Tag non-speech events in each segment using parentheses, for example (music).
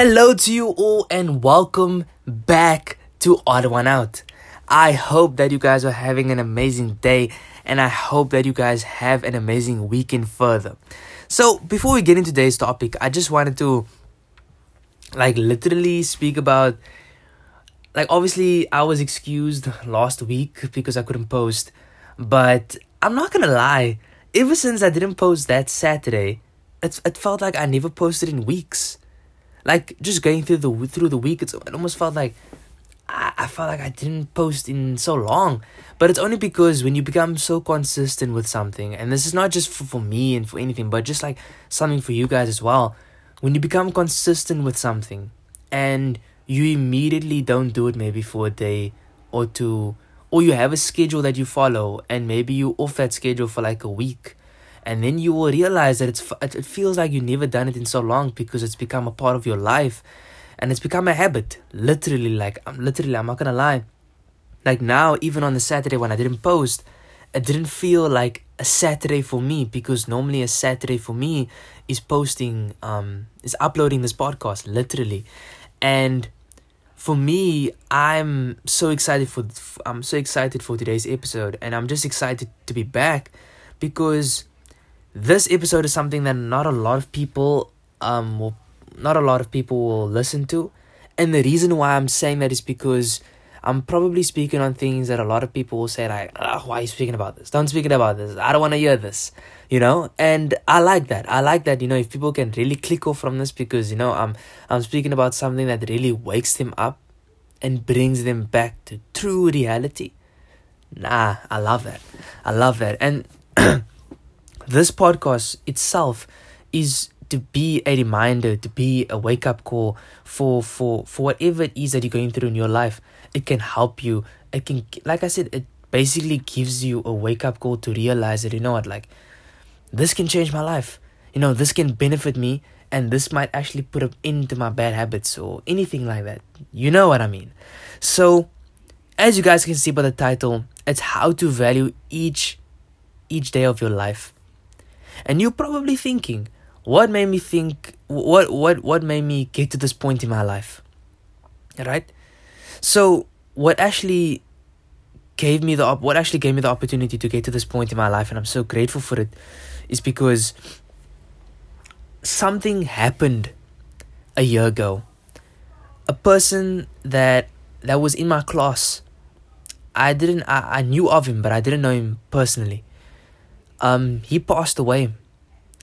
Hello to you all and welcome back to Odd One Out. I hope that you guys are having an amazing day and I hope that you guys have an amazing weekend further. So, before we get into today's topic, I just wanted to like literally speak about like obviously I was excused last week because I couldn't post, but I'm not going to lie, ever since I didn't post that Saturday, it's, it felt like I never posted in weeks like just going through the through the week, it's, it almost felt like I, I felt like I didn't post in so long. But it's only because when you become so consistent with something, and this is not just for, for me and for anything, but just like something for you guys as well. When you become consistent with something and you immediately don't do it maybe for a day or two, or you have a schedule that you follow and maybe you off that schedule for like a week and then you will realize that it's it feels like you've never done it in so long because it's become a part of your life. And it's become a habit literally like i'm literally i'm not gonna lie. Like now even on the saturday when i didn't post it didn't feel like a saturday for me because normally a saturday for me is posting um is uploading this podcast literally. And for me i'm so excited for i'm so excited for today's episode and i'm just excited to be back because this episode is something that not a lot of people um will not a lot of people will listen to. And the reason why i'm saying that is because i'm probably speaking on things that a lot of people will say like oh, why are you speaking about this? Don't speak about this. I don't want to hear this you know? And i like that. I like that you know if people can really click off from this because you know i'm i'm speaking about something that really wakes them up and brings them back to true reality. Nah i love that. I love that. And (clears throat) this podcast itself is to be a reminder, to be a wake up call for for for whatever it is that you're going through in your life. It can help you. It can, like I said, it basically gives you a wake up call to realize that you know what, like this can change my life. You know, this can benefit me, and this might actually put an end to my bad habits or anything like that. You know what I mean? So, as you guys can see by the title, it's how to value each each day of your life and you're probably thinking, what made me think what what what made me get to this point in my life? Right? So what actually gave me the op- what actually gave me the opportunity to get to this point in my life and I'm so grateful for it is because something happened a year ago. A person that that was in my class I didn't I, I knew of him but I didn't know him personally um, he passed away,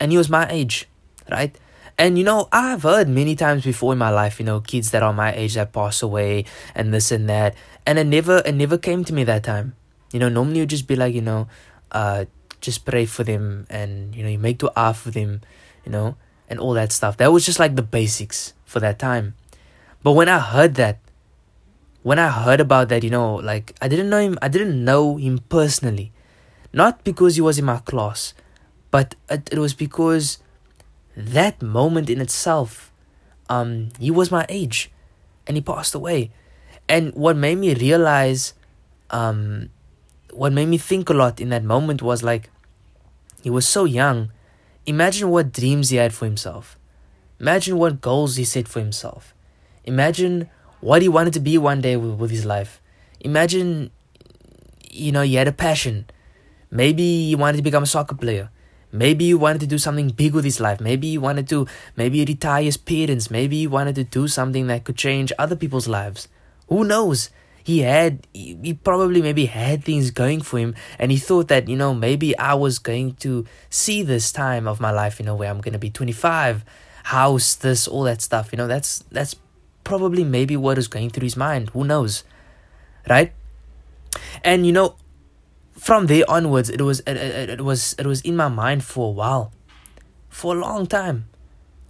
and he was my age, right? And you know, I've heard many times before in my life, you know, kids that are my age that pass away and this and that, and it never, it never came to me that time. You know, normally you just be like, you know, uh, just pray for them, and you know, you make dua for them, you know, and all that stuff. That was just like the basics for that time. But when I heard that, when I heard about that, you know, like I didn't know him, I didn't know him personally, not because he was in my class, but it, it was because that moment in itself, um, he was my age and he passed away. And what made me realize, um, what made me think a lot in that moment was like, he was so young. Imagine what dreams he had for himself. Imagine what goals he set for himself. Imagine what he wanted to be one day with, with his life. Imagine, you know, he had a passion. Maybe he wanted to become a soccer player. Maybe he wanted to do something big with his life. Maybe he wanted to maybe retire his parents. Maybe he wanted to do something that could change other people's lives. Who knows? He had he probably maybe had things going for him and he thought that, you know, maybe I was going to see this time of my life, you know, where I'm gonna be twenty five, house, this, all that stuff. You know, that's that's probably maybe what is going through his mind. Who knows? Right? And you know, from there onwards it was it, it, it was it was in my mind for a while. For a long time.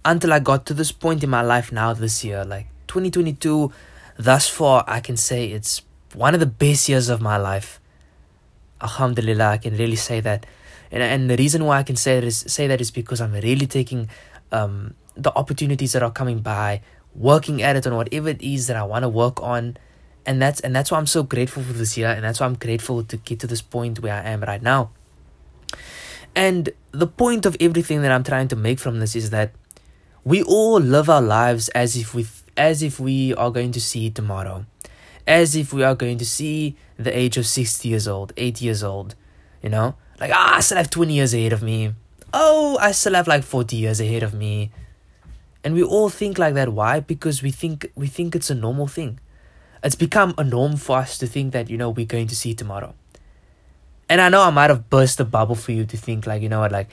Until i got to this point in my life now this year like 2022 thus far i can say it's one of the best years of my life. Alhamdulillah i can really say that. And, and the reason why i can say that is say that is because i'm really taking um the opportunities that are coming by working at it on whatever it is that i want to work on and that's and that's why I'm so grateful for this year and that's why I'm grateful to get to this point where I am right now. And the point of everything that I'm trying to make from this is that we all live our lives as if we as if we are going to see tomorrow as if we are going to see the age of 60 years old 80 years old you know? Like ah i still have 20 years ahead of me. Oh i still have like 40 years ahead of me. And we all think like that. Why? Because we think we think it's a normal thing it's become a norm for us to think that you know we're going to see tomorrow. And i know i might have burst the bubble for you to think like you know what like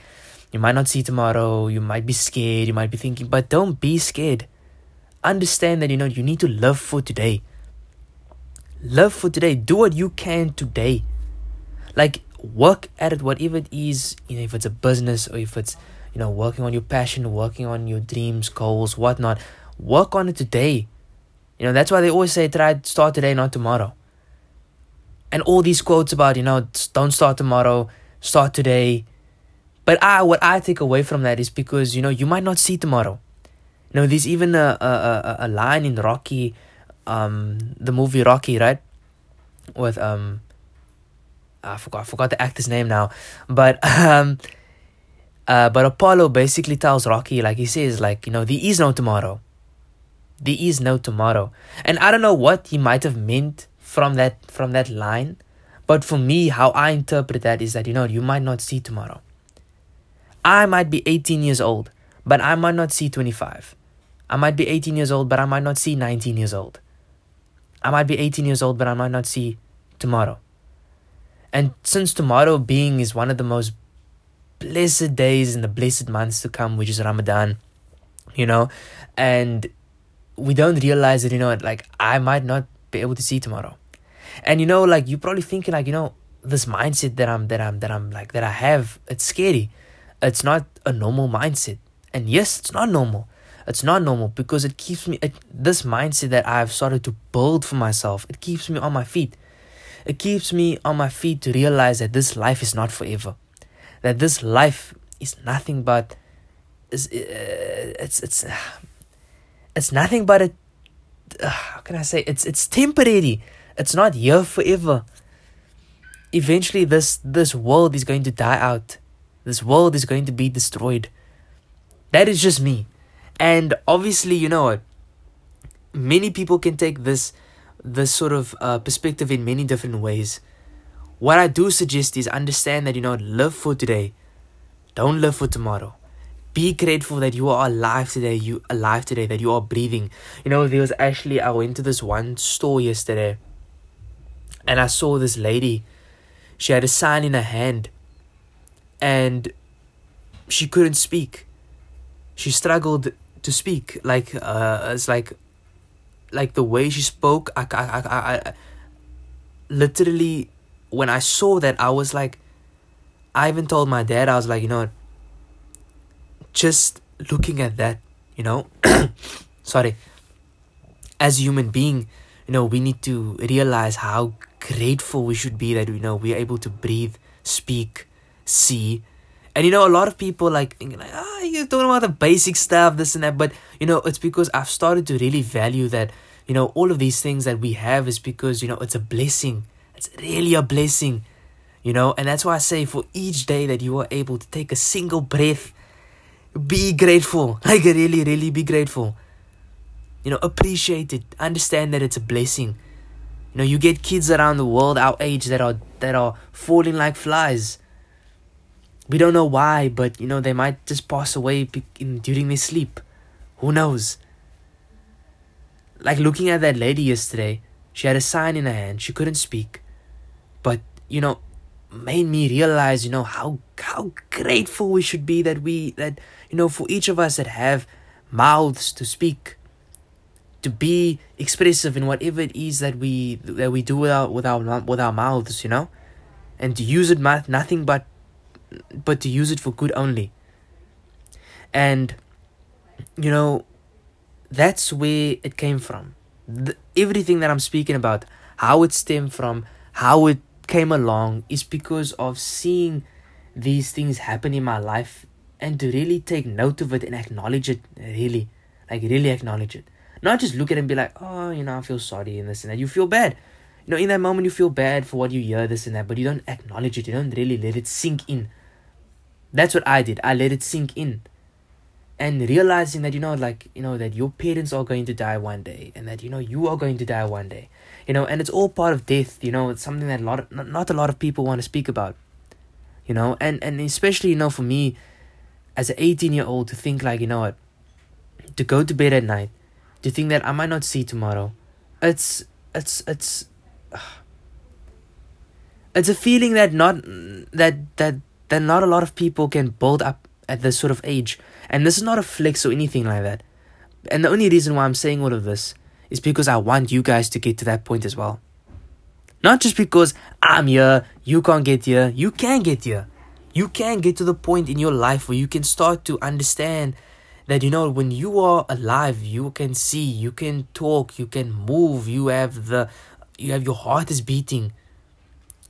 you might not see tomorrow you might be scared you might be thinking but don't be scared. Understand that you know you need to live for today. Live for today. Do what you can today. Like work at it whatever it is you know if it's a business or if it's you know working on your passion working on your dreams goals whatnot work on it today you know, that's why they always say try start today, not tomorrow. And all these quotes about, you know, don't start tomorrow, start today. But I what I take away from that is because, you know, you might not see tomorrow. You know, there's even a a, a, a line in Rocky, um, the movie Rocky, right? With um I forgot I forgot the actor's name now. But (laughs) um uh, but Apollo basically tells Rocky, like he says, like, you know, there is no tomorrow there is no tomorrow. And I don't know what he might have meant from that from that line, but for me, how I interpret that is that you know you might not see tomorrow. I might be 18 years old, but I might not see 25. I might be 18 years old, but I might not see 19 years old. I might be 18 years old, but I might not see tomorrow. And since tomorrow being is one of the most blessed days in the blessed months to come, which is Ramadan, you know, and we don't realize that you know like i might not be able to see tomorrow. And you know like you're probably thinking like you know this mindset that i'm that i'm that i'm like that i have it's scary. It's not a normal mindset. And yes it's not normal. It's not normal because it keeps me it, this mindset that i've started to build for myself it keeps me on my feet. It keeps me on my feet to realize that this life is not forever. That this life is nothing but is uh, it's it's it's nothing but a uh, how can I say it's it's temporary. It's not here forever. Eventually this this world is going to die out. This world is going to be destroyed. That is just me. And obviously, you know what? Many people can take this this sort of uh, perspective in many different ways. What I do suggest is understand that you know live for today. Don't live for tomorrow be grateful that you are alive today you alive today that you are breathing. You know there was actually i went to this one store yesterday and i saw this lady. She had a sign in her hand and she couldn't speak. She struggled to speak like uh it's like like the way she spoke I, I, I, I literally when i saw that i was like i even told my dad i was like you know just looking at that, you know, (coughs) sorry, as a human being, you know, we need to realize how grateful we should be that, you know, we are able to breathe, speak, see. And you know, a lot of people like thinking like, ah, oh, you're talking about the basic stuff, this and that. But you know, it's because I've started to really value that, you know, all of these things that we have is because, you know, it's a blessing. It's really a blessing. You know, and that's why I say for each day that you are able to take a single breath be grateful. Like really, really be grateful. You know, appreciate it. Understand that it's a blessing. You know, you get kids around the world our age that are that are falling like flies. We don't know why, but you know they might just pass away in, during their sleep. Who knows? Like looking at that lady yesterday, she had a sign in her hand. She couldn't speak, but you know, made me realize, you know, how how grateful we should be that we that you know for each of us that have mouths to speak, to be expressive in whatever it is that we that we do with our with our with our mouths, you know, and to use it nothing but but to use it for good only. And you know, that's where it came from. The, everything that I'm speaking about, how it stemmed from, how it came along is because of seeing these things happen in my life and to really take note of it and acknowledge it really like really acknowledge it. Not just look at it and be like oh you know i feel sorry and this and that. You feel bad. You know in that moment you feel bad for what you hear this and that but you don't acknowledge it. You don't really let it sink in. That's what i did. I let it sink in. And realizing that you know like you know that your parents are going to die one day and that you know you are going to die one day. You know and it's all part of death. You know it's something that a lot of, not, not a lot of people want to speak about. You know and and especially you know for me as an 18 year old to think like you know what to go to bed at night to think that i might not see tomorrow it's it's it's (sighs) it's a feeling that not that that that not a lot of people can build up at this sort of age and this is not a flex or anything like that. And the only reason why I'm saying all of this is because I want you guys to get to that point as well. Not just because I'm here, you can't get here, you can get here. You can get to the point in your life where you can start to understand that you know when you are alive you can see you can talk you can move you have the you have your heart is beating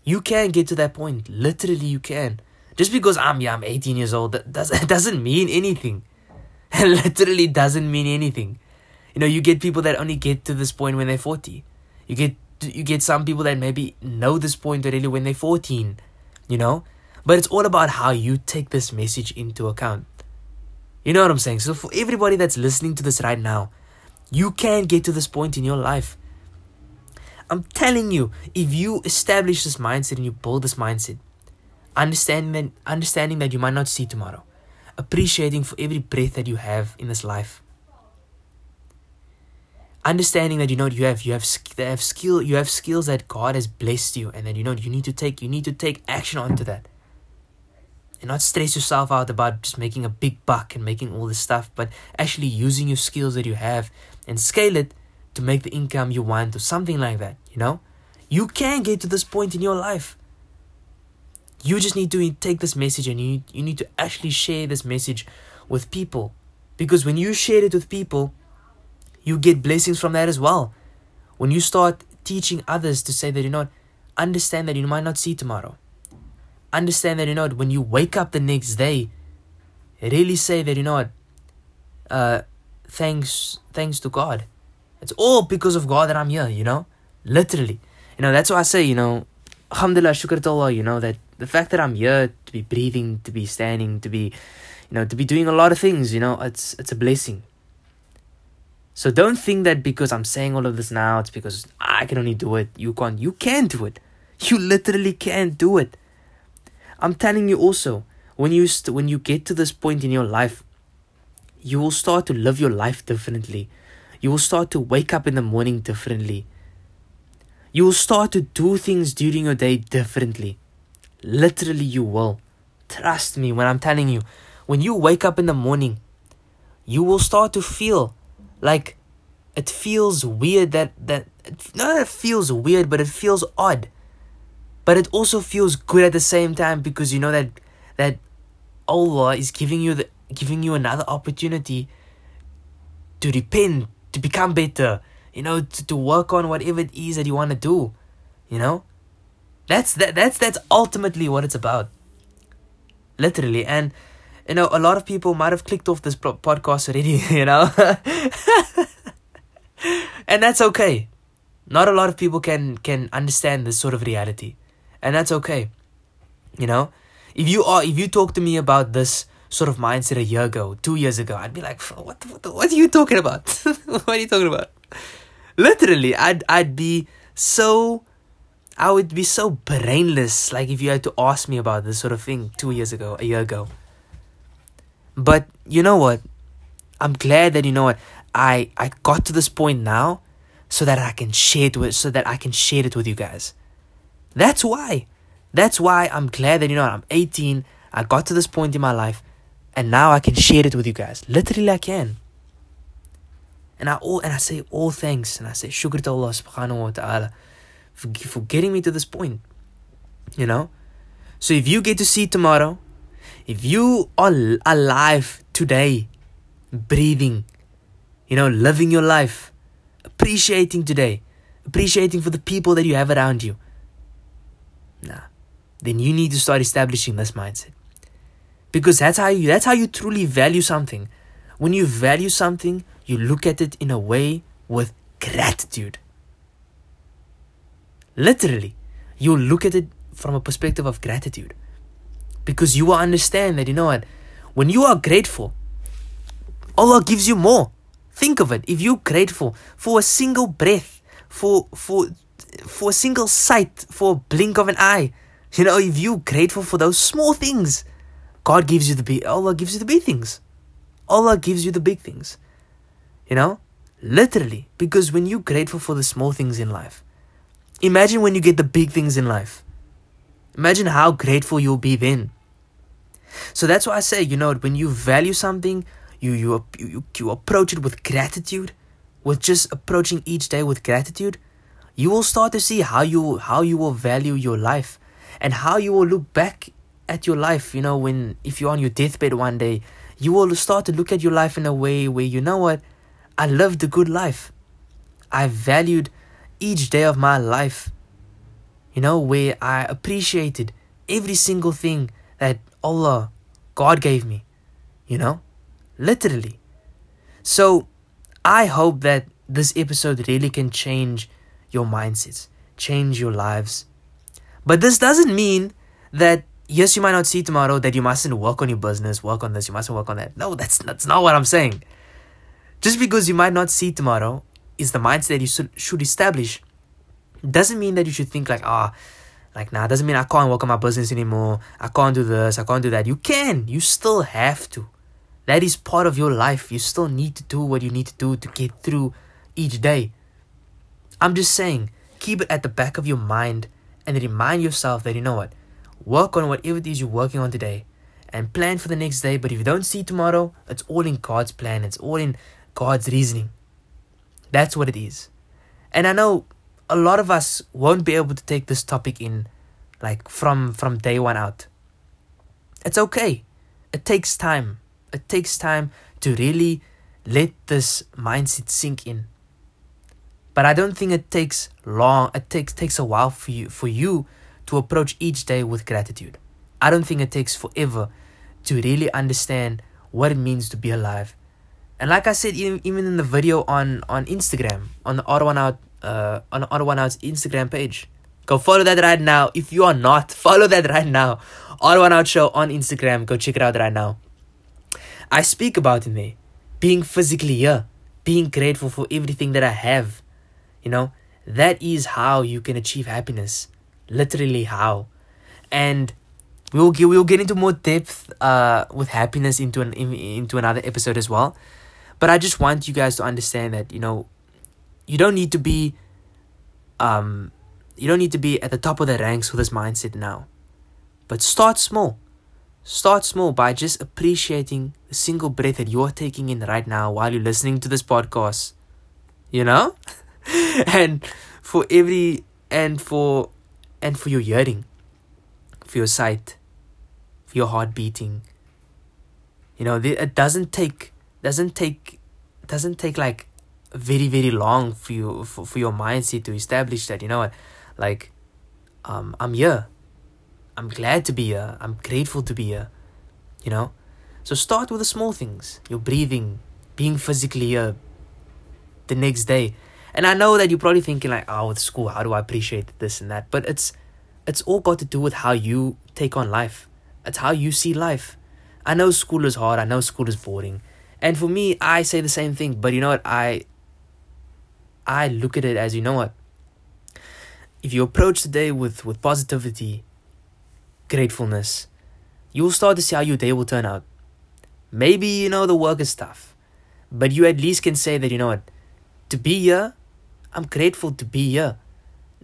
you can get to that point literally you can just because I'm yeah, I'm 18 years old, that doesn't (laughs) doesn't mean anything. It (laughs) literally doesn't mean anything. You know, you get people that only get to this point when they're 40. You get you get some people that maybe know this point already when they're 14. You know, but it's all about how you take this message into account. You know what I'm saying? So for everybody that's listening to this right now, you can get to this point in your life. I'm telling you, if you establish this mindset and you build this mindset, understanding that, understanding that you might not see tomorrow, appreciating for every breath that you have in this life. Understanding that you know you have you have that have skill you have skills that God has blessed you and that you know you need to take you need to take action onto that. And not stress yourself out about just making a big buck and making all this stuff, but actually using your skills that you have and scale it to make the income you want or something like that, you know? You can get to this point in your life you just need to take this message and you, you need to actually share this message with people. Because when you share it with people, you get blessings from that as well. When you start teaching others to say that you know, understand that you might not see tomorrow. Understand that you know when you wake up the next day, really say that you know what, uh, thanks thanks to God. It's all because of God that I'm here. You know, literally. You know that's why I say you know, alhamdulillah, shukr to Allah. You know that the fact that I'm here to be breathing, to be standing, to be, you know, to be doing a lot of things, you know, it's it's a blessing. So don't think that because I'm saying all of this now, it's because I can only do it. You can't. You can do it. You literally can do it. I'm telling you also, when you st- when you get to this point in your life, you will start to live your life differently. You will start to wake up in the morning differently. You will start to do things during your day differently. Literally, you will. Trust me when I'm telling you. When you wake up in the morning, you will start to feel like it feels weird that that not that it feels weird, but it feels odd. But it also feels good at the same time because you know that that Allah is giving you the giving you another opportunity to repent, to become better, you know, to, to work on whatever it is that you want to do, you know? That's that that's that's ultimately what it's about. Literally, and you know, a lot of people might have clicked off this podcast already. (laughs) You know, (laughs) and that's okay. Not a lot of people can can understand this sort of reality, and that's okay. You know, if you are if you talk to me about this sort of mindset a year ago, two years ago, I'd be like, what what, what are you talking about? (laughs) what are you talking about? Literally, I'd I'd be so I would be so brainless, like if you had to ask me about this sort of thing two years ago, a year ago. But you know what? I'm glad that you know what I I got to this point now, so that I can share it with so that I can share it with you guys. That's why. That's why I'm glad that you know I'm 18. I got to this point in my life, and now I can share it with you guys. Literally, I can. And I all and I say all thanks, and I say shukr to Allah Subhanahu wa Taala for, for getting me to this point. You know? So if you get to see tomorrow, if you are alive today, breathing, you know, living your life, appreciating today, appreciating for the people that you have around you, nah, then you need to start establishing this mindset. Because that's how you that's how you truly value something. When you value something, you look at it in a way with gratitude. Literally, you look at it from a perspective of gratitude. Because you will understand that, you know what, when you are grateful, Allah gives you more. Think of it. If you're grateful for a single breath, for for for a single sight, for a blink of an eye, you know, if you're grateful for those small things, God gives you the big Allah gives you the big things. Allah gives you the big things. You know? Literally. Because when you're grateful for the small things in life, imagine when you get the big things in life. Imagine how grateful you'll be then. So that's why I say, you know, when you value something, you you you, you approach it with gratitude, with just approaching each day with gratitude, you will start to see how you how you will value your life and how you will look back at your life, you know, when if you're on your deathbed one day, you will start to look at your life in a way where you know what? I lived a good life. I valued each day of my life. You know, where I appreciated every single thing that Allah, God gave me. You know? Literally. So, I hope that this episode really can change your mindsets, change your lives. But this doesn't mean that yes, you might not see tomorrow that you mustn't work on your business, work on this, you mustn't work on that. No, that's that's not what I'm saying. Just because you might not see tomorrow is the mindset you should, should establish. Doesn't mean that you should think like, ah, oh, like nah, doesn't mean I can't work on my business anymore. I can't do this, I can't do that. You can. You still have to. That is part of your life. You still need to do what you need to do to get through each day. I'm just saying, keep it at the back of your mind and remind yourself that you know what? Work on whatever it is you're working on today and plan for the next day. But if you don't see tomorrow, it's all in God's plan, it's all in God's reasoning. That's what it is. And I know a lot of us won't be able to take this topic in like from from day one out. It's okay. It takes time. It takes time to really let this mindset sink in. But I don't think it takes long. It takes takes a while for you for you to approach each day with gratitude. I don't think it takes forever to really understand what it means to be alive. And like I said, even, even in the video on, on Instagram, on the Odd One Out, uh, on Odd One Out's Instagram page, go follow that right now. If you are not, (laughs) follow that right now. Odd One Out Show on Instagram. Go check it out right now. I speak about in there being physically here, being grateful for everything that I have. You know, that is how you can achieve happiness. Literally how. And we'll get we'll get into more depth uh with happiness into an in, into another episode as well. But i just want you guys to understand that you know you don't need to be um you don't need to be at the top of the ranks with this mindset now. But start small. Start small by just appreciating the single breath that you're taking in right now while you're listening to this podcast. You know (laughs) and for every and for and for your hearing, for your sight, for your heart beating. You know, it doesn't take doesn't take doesn't take like very very long for you for, for your mindset to establish that you know what? Like um i'm here. I'm glad to be here. I'm grateful to be here. You know? So start with the small things. Your breathing being physically here the next day and I know that you're probably thinking like, oh, with school, how do I appreciate this and that? But it's it's all got to do with how you take on life. It's how you see life. I know school is hard. I know school is boring. And for me, I say the same thing. But you know what? I I look at it as you know what? If you approach the day with, with positivity, gratefulness, you'll start to see how your day will turn out. Maybe you know the work is tough. But you at least can say that you know what? To be here I'm grateful to be here.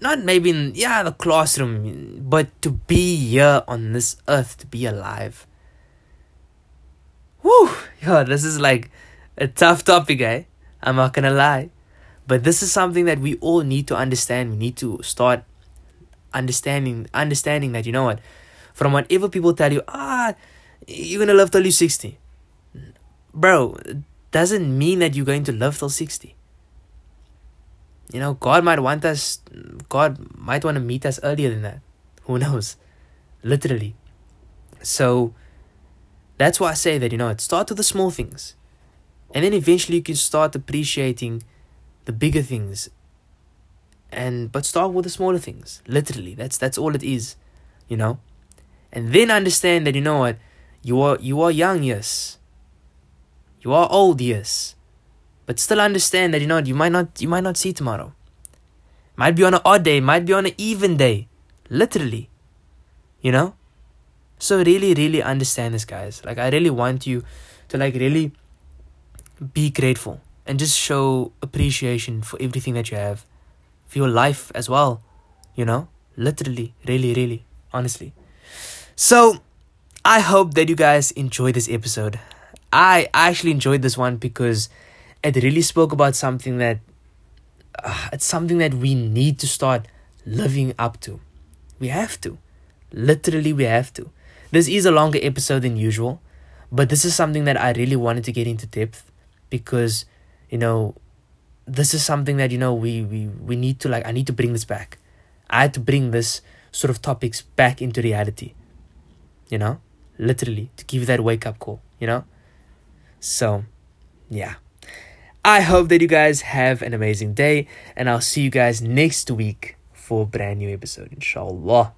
Not maybe in yeah the classroom, but to be here on this earth, to be alive. Whew, yeah, this is like a tough topic, eh? I'm not gonna lie. But this is something that we all need to understand. We need to start understanding understanding that you know what? From whatever people tell you, ah, you're gonna live till you're 60. Bro, doesn't mean that you're going to live till 60 you know, God might want us, God might want to meet us earlier than that. Who knows? Literally. So that's why I say that, you know, it start with the small things. And then eventually you can start appreciating the bigger things. And but start with the smaller things. Literally. That's that's all it is. You know? And then understand that you know what? You are you are young, yes. You are old, yes. But still understand that you know you might not you might not see tomorrow. Might be on an odd day, might be on an even day. Literally. You know? So really, really understand this guys. Like I really want you to like really be grateful and just show appreciation for everything that you have. For your life as well. You know? Literally, really, really, honestly. So I hope that you guys enjoyed this episode. I actually enjoyed this one because it really spoke about something that uh, it's something that we need to start living up to. We have to. Literally, we have to. This is a longer episode than usual, but this is something that I really wanted to get into depth because, you know, this is something that, you know, we, we, we need to, like, I need to bring this back. I had to bring this sort of topics back into reality, you know, literally to give that wake up call, you know. So, yeah. I hope that you guys have an amazing day, and I'll see you guys next week for a brand new episode, inshallah.